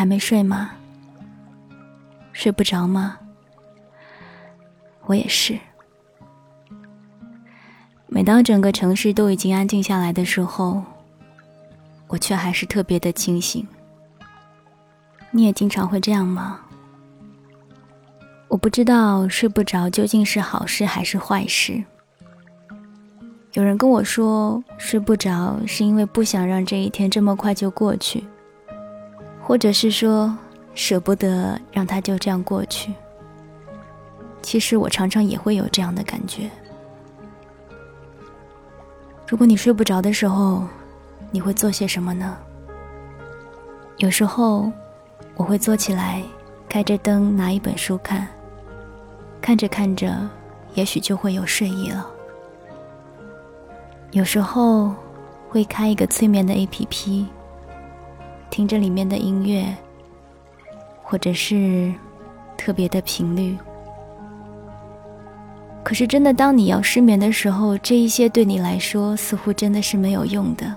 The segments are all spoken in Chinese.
还没睡吗？睡不着吗？我也是。每当整个城市都已经安静下来的时候，我却还是特别的清醒。你也经常会这样吗？我不知道睡不着究竟是好事还是坏事。有人跟我说，睡不着是因为不想让这一天这么快就过去，或者是说舍不得让它就这样过去。其实我常常也会有这样的感觉。如果你睡不着的时候，你会做些什么呢？有时候我会坐起来，开着灯，拿一本书看，看着看着，也许就会有睡意了。有时候会开一个催眠的 APP，听着里面的音乐，或者是特别的频率。可是，真的，当你要失眠的时候，这一些对你来说似乎真的是没有用的。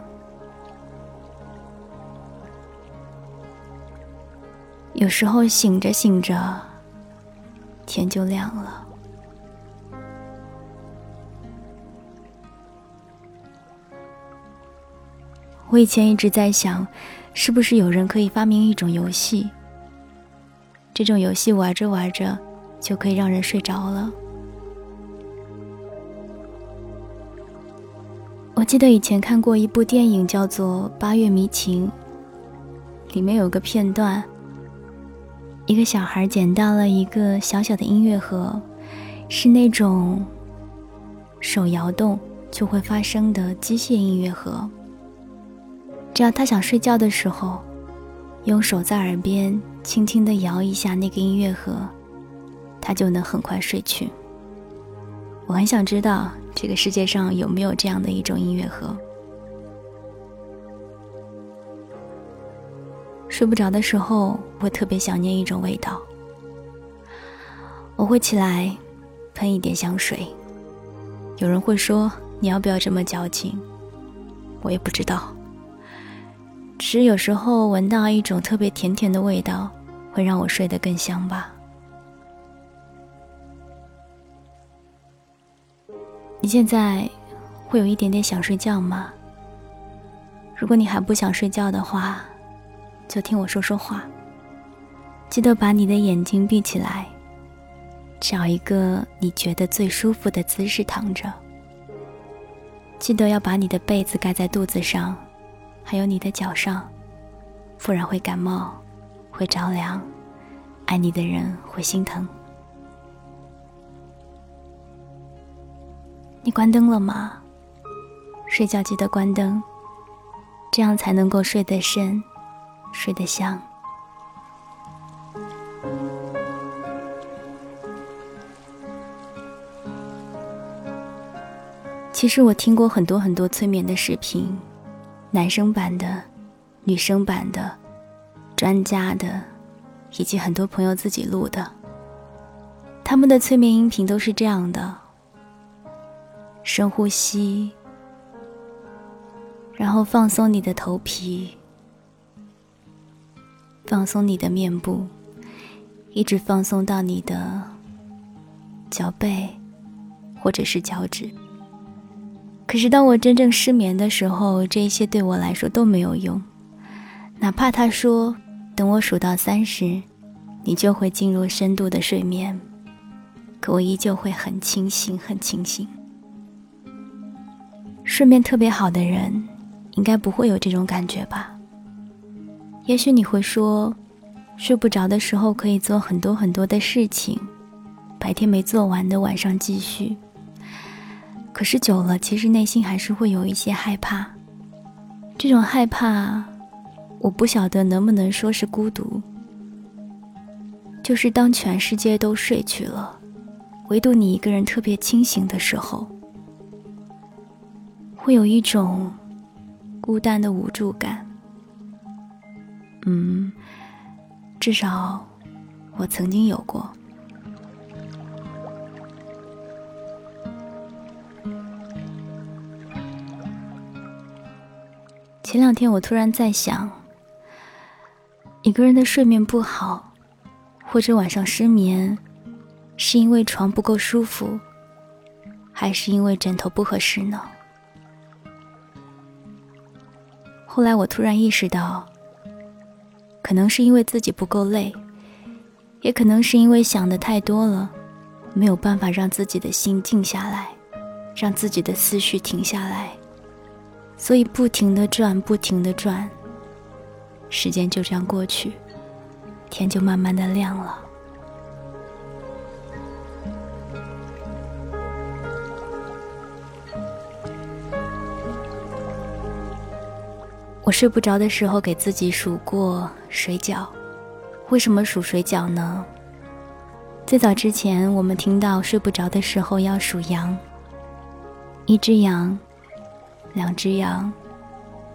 有时候醒着醒着，天就亮了。我以前一直在想，是不是有人可以发明一种游戏？这种游戏玩着玩着就可以让人睡着了。我记得以前看过一部电影，叫做《八月迷情》，里面有个片段，一个小孩捡到了一个小小的音乐盒，是那种手摇动就会发声的机械音乐盒。只要他想睡觉的时候，用手在耳边轻轻地摇一下那个音乐盒，他就能很快睡去。我很想知道这个世界上有没有这样的一种音乐盒。睡不着的时候，会特别想念一种味道。我会起来喷一点香水。有人会说：“你要不要这么矫情？”我也不知道。只是有时候闻到一种特别甜甜的味道，会让我睡得更香吧。你现在会有一点点想睡觉吗？如果你还不想睡觉的话，就听我说说话。记得把你的眼睛闭起来，找一个你觉得最舒服的姿势躺着。记得要把你的被子盖在肚子上。还有你的脚上，不然会感冒，会着凉，爱你的人会心疼。你关灯了吗？睡觉记得关灯，这样才能够睡得深，睡得香。其实我听过很多很多催眠的视频。男生版的、女生版的、专家的，以及很多朋友自己录的，他们的催眠音频都是这样的：深呼吸，然后放松你的头皮，放松你的面部，一直放松到你的脚背或者是脚趾。可是，当我真正失眠的时候，这一些对我来说都没有用。哪怕他说等我数到三十，你就会进入深度的睡眠，可我依旧会很清醒，很清醒。睡眠特别好的人，应该不会有这种感觉吧？也许你会说，睡不着的时候可以做很多很多的事情，白天没做完的晚上继续。可是久了，其实内心还是会有一些害怕。这种害怕，我不晓得能不能说是孤独。就是当全世界都睡去了，唯独你一个人特别清醒的时候，会有一种孤单的无助感。嗯，至少我曾经有过。前两天我突然在想，一个人的睡眠不好，或者晚上失眠，是因为床不够舒服，还是因为枕头不合适呢？后来我突然意识到，可能是因为自己不够累，也可能是因为想的太多了，没有办法让自己的心静下来，让自己的思绪停下来，所以不停的转，不停的转。时间就这样过去，天就慢慢的亮了。我睡不着的时候，给自己数过水饺。为什么数水饺呢？最早之前，我们听到睡不着的时候要数羊，一只羊，两只羊，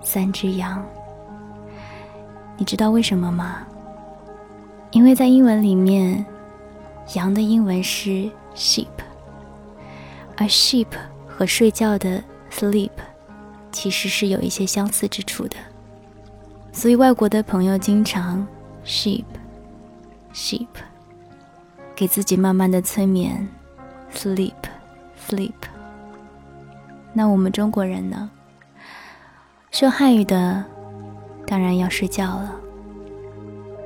三只羊。你知道为什么吗？因为在英文里面，羊的英文是 sheep，而 sheep 和睡觉的 sleep 其实是有一些相似之处的，所以外国的朋友经常 sheep，sheep，给自己慢慢的催眠，sleep，sleep。那我们中国人呢？说汉语的。当然要睡觉了，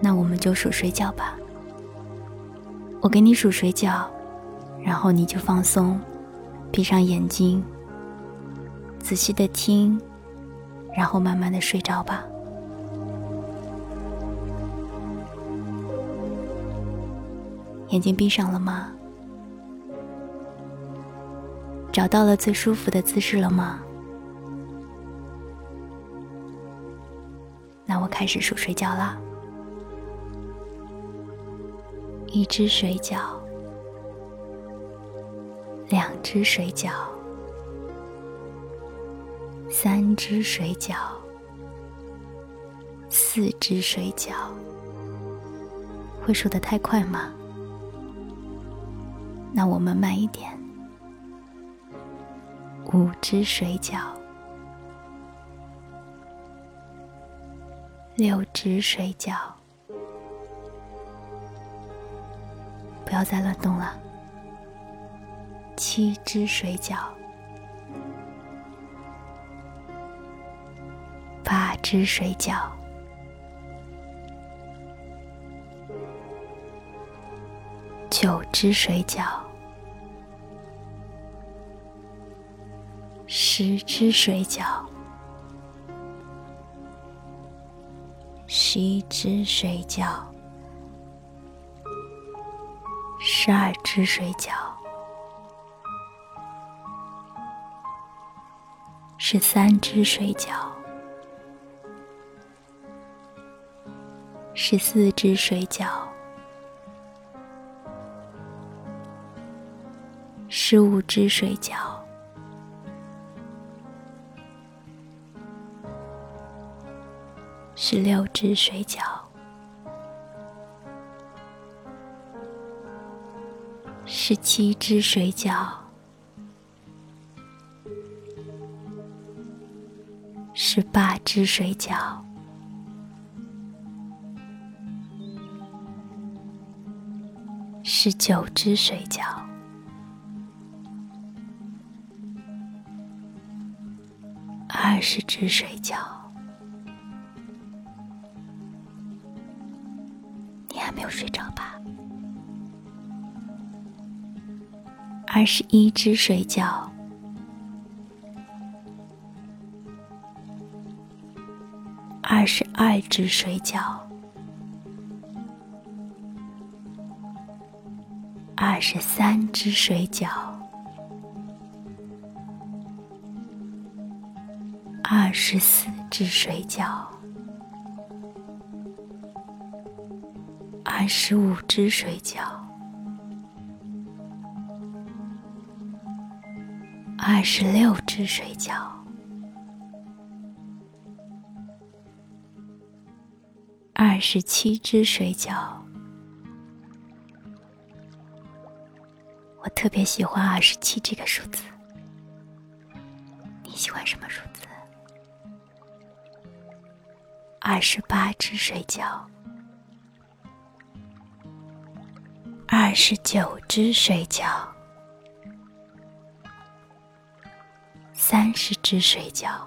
那我们就数水饺吧。我给你数水饺，然后你就放松，闭上眼睛，仔细的听，然后慢慢的睡着吧。眼睛闭上了吗？找到了最舒服的姿势了吗？那我开始数水饺了，一只水饺，两只水饺，三只水饺，四只水饺。会数的太快吗？那我们慢一点，五只水饺。六只水饺，不要再乱动了。七只水饺，八只水饺，九只水饺，十只水饺。十一只水饺，十二只水饺，十三只水饺，十四只水饺，十五只水饺。十六只水饺，十七只水饺，十八只水饺，十九只水饺，二十只水饺。二十一只水饺，二十二只水饺，二十三只水饺，二十四只水饺。二十五只水饺，二十六只水饺。二十七只水饺。我特别喜欢二十七这个数字。你喜欢什么数字？二十八只水饺。二十九只水饺。三十只水饺，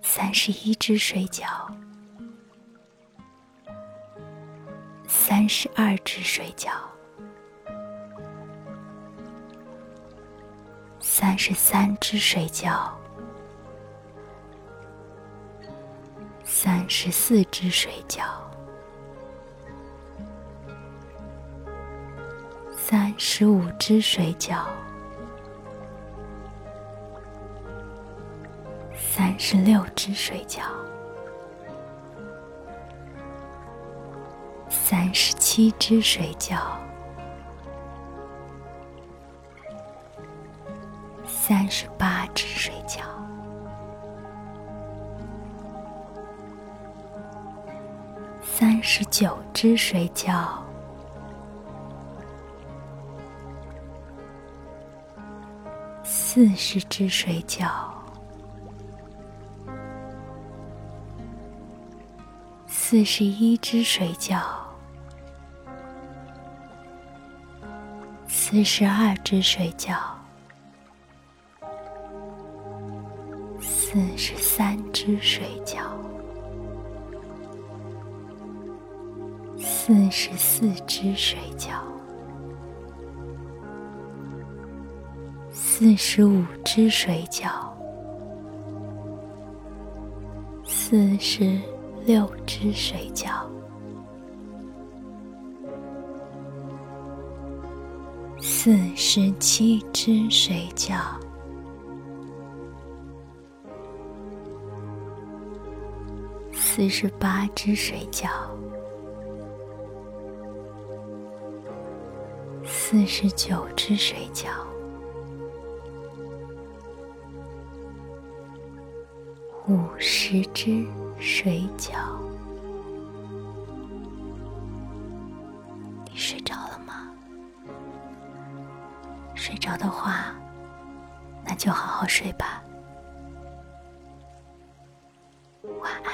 三十一只水饺，三十二只水饺，三十三只水饺，三十四只水饺。三十五只水饺，三十六只水饺，三十七只水饺，三十八只水饺，三十九只水饺。四十只水饺，四十一只水饺，四十二只水饺，四十三只水饺，四十四只水饺。四十五只水饺，四十六只水饺，四十七只水饺，四十八只水饺，四十九只水饺。五十只水饺，你睡着了吗？睡着的话，那就好好睡吧。晚安。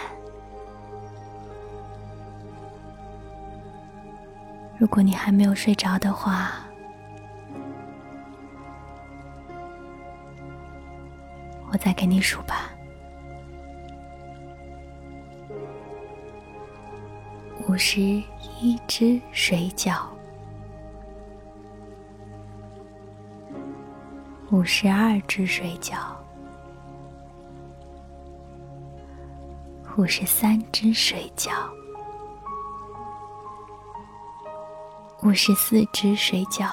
如果你还没有睡着的话，我再给你数吧。五十一只水饺，五十二只水饺，五十三只水饺，五十四只水饺，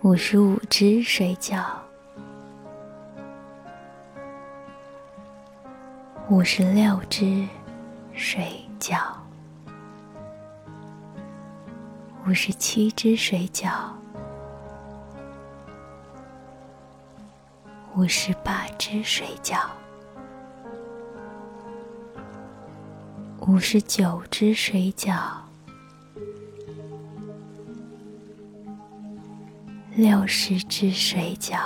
五十五只水饺。五十六只水饺，五十七只水饺，五十八只水饺，五十九只水饺，六十只水饺。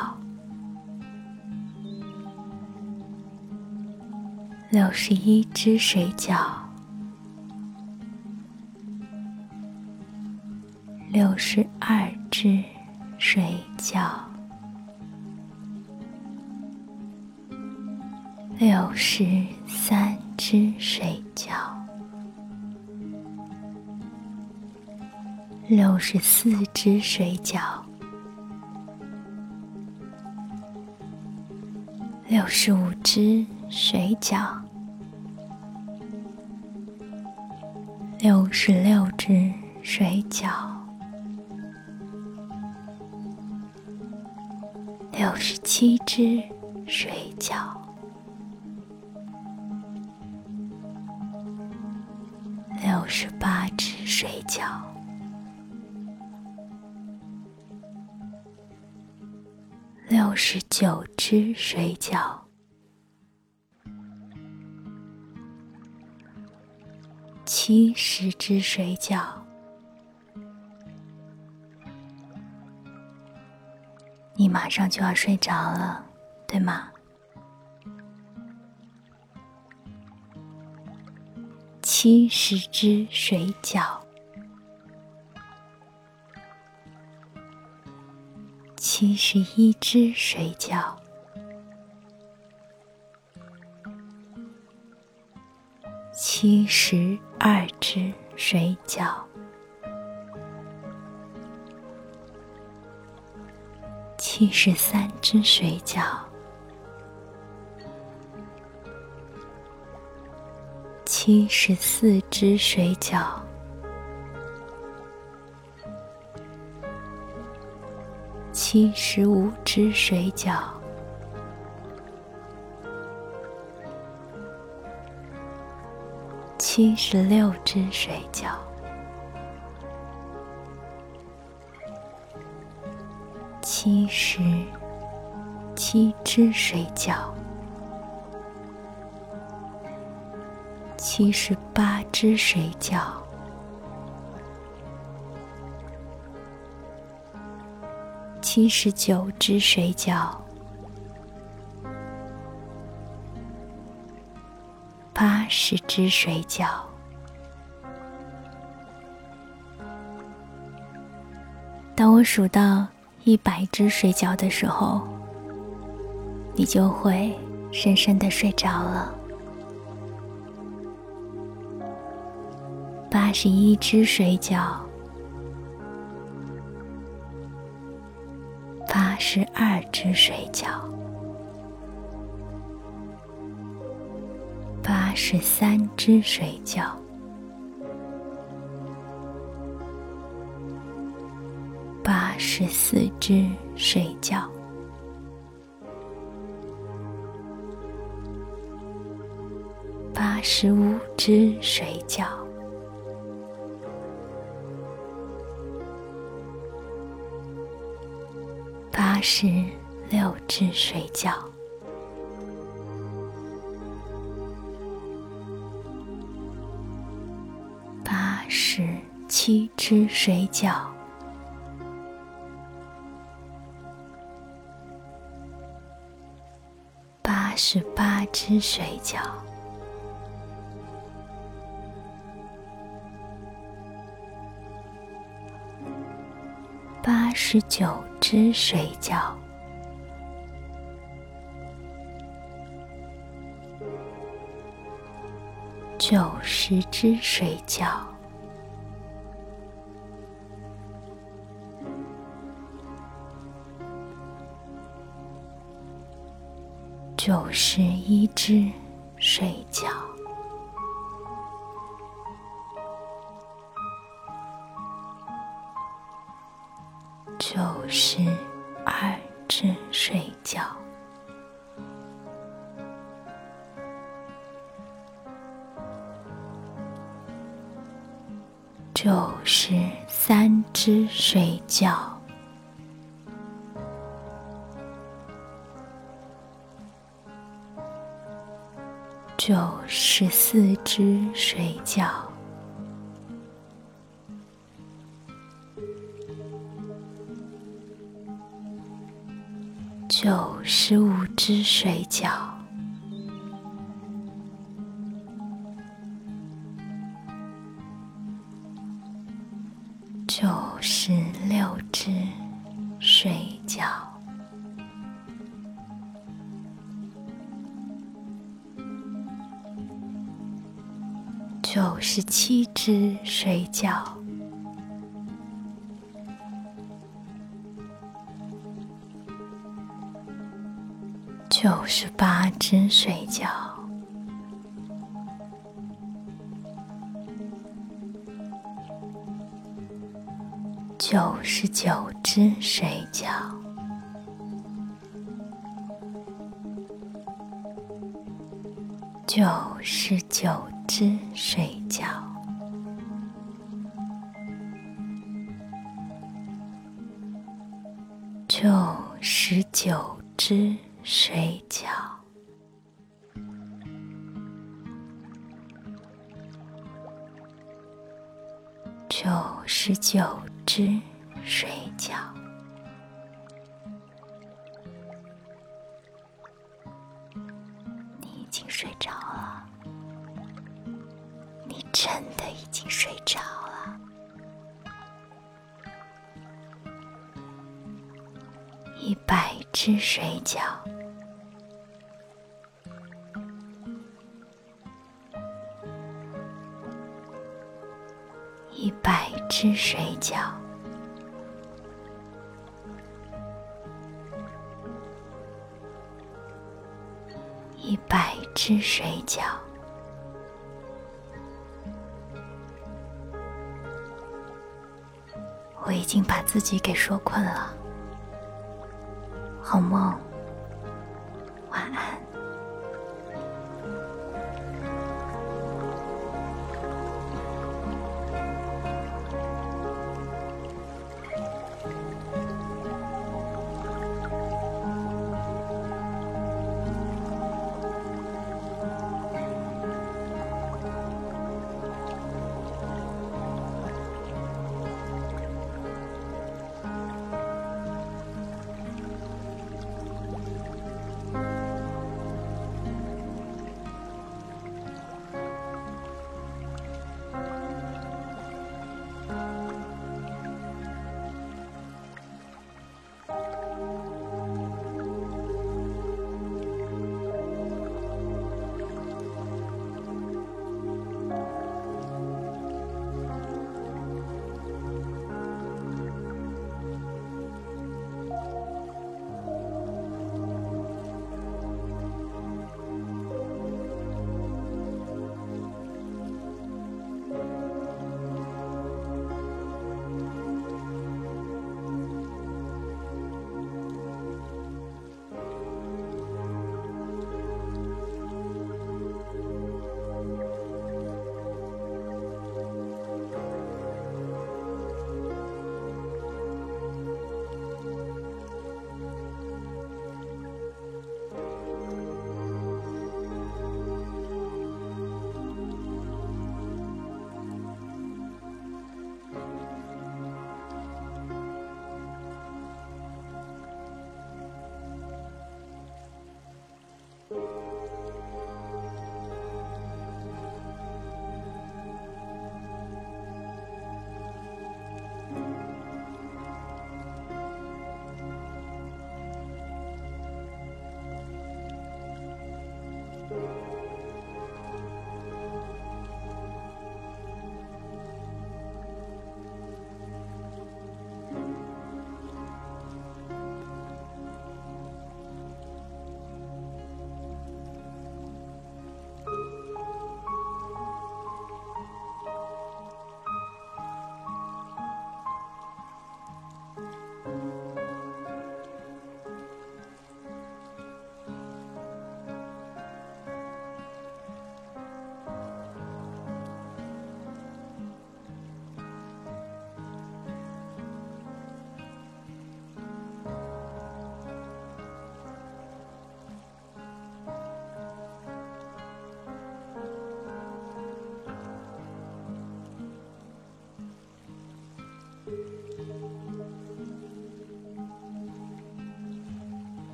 六十一只水饺，六十二只水饺，六十三只水饺，六十四只水饺，六十五只水饺。六十六只水饺，六十七只水饺，六十八只水饺，六十九只水饺。七十只水饺，你马上就要睡着了，对吗？七十只水饺，七十一只水饺，七十二只水饺，七十三只水饺。七十四只水饺，七十五只水饺，七十六只水饺，七十七只水饺。七十八只水饺，七十九只水饺，十只水饺。当我数到一百只水饺的时候，你就会深深的睡着了。八十一只水饺，八十二只水饺，八十三只水饺，八十四只水饺，八十五只水饺。八十六只水饺，七只水饺，八十八只水饺，八十九。只水饺，九十只水饺，九十一只水饺。九十二只水饺，九十三只水饺，九十四只水饺。九十五只水饺，九十六只水饺，十七只水饺。九十八只水饺，九十九只水饺，九十九只水饺，九十九只。水饺，九十九只水饺，真的已经睡着了。一百只水饺，一百只水饺，一百只水饺。我已经把自己给说困了。好梦，晚安。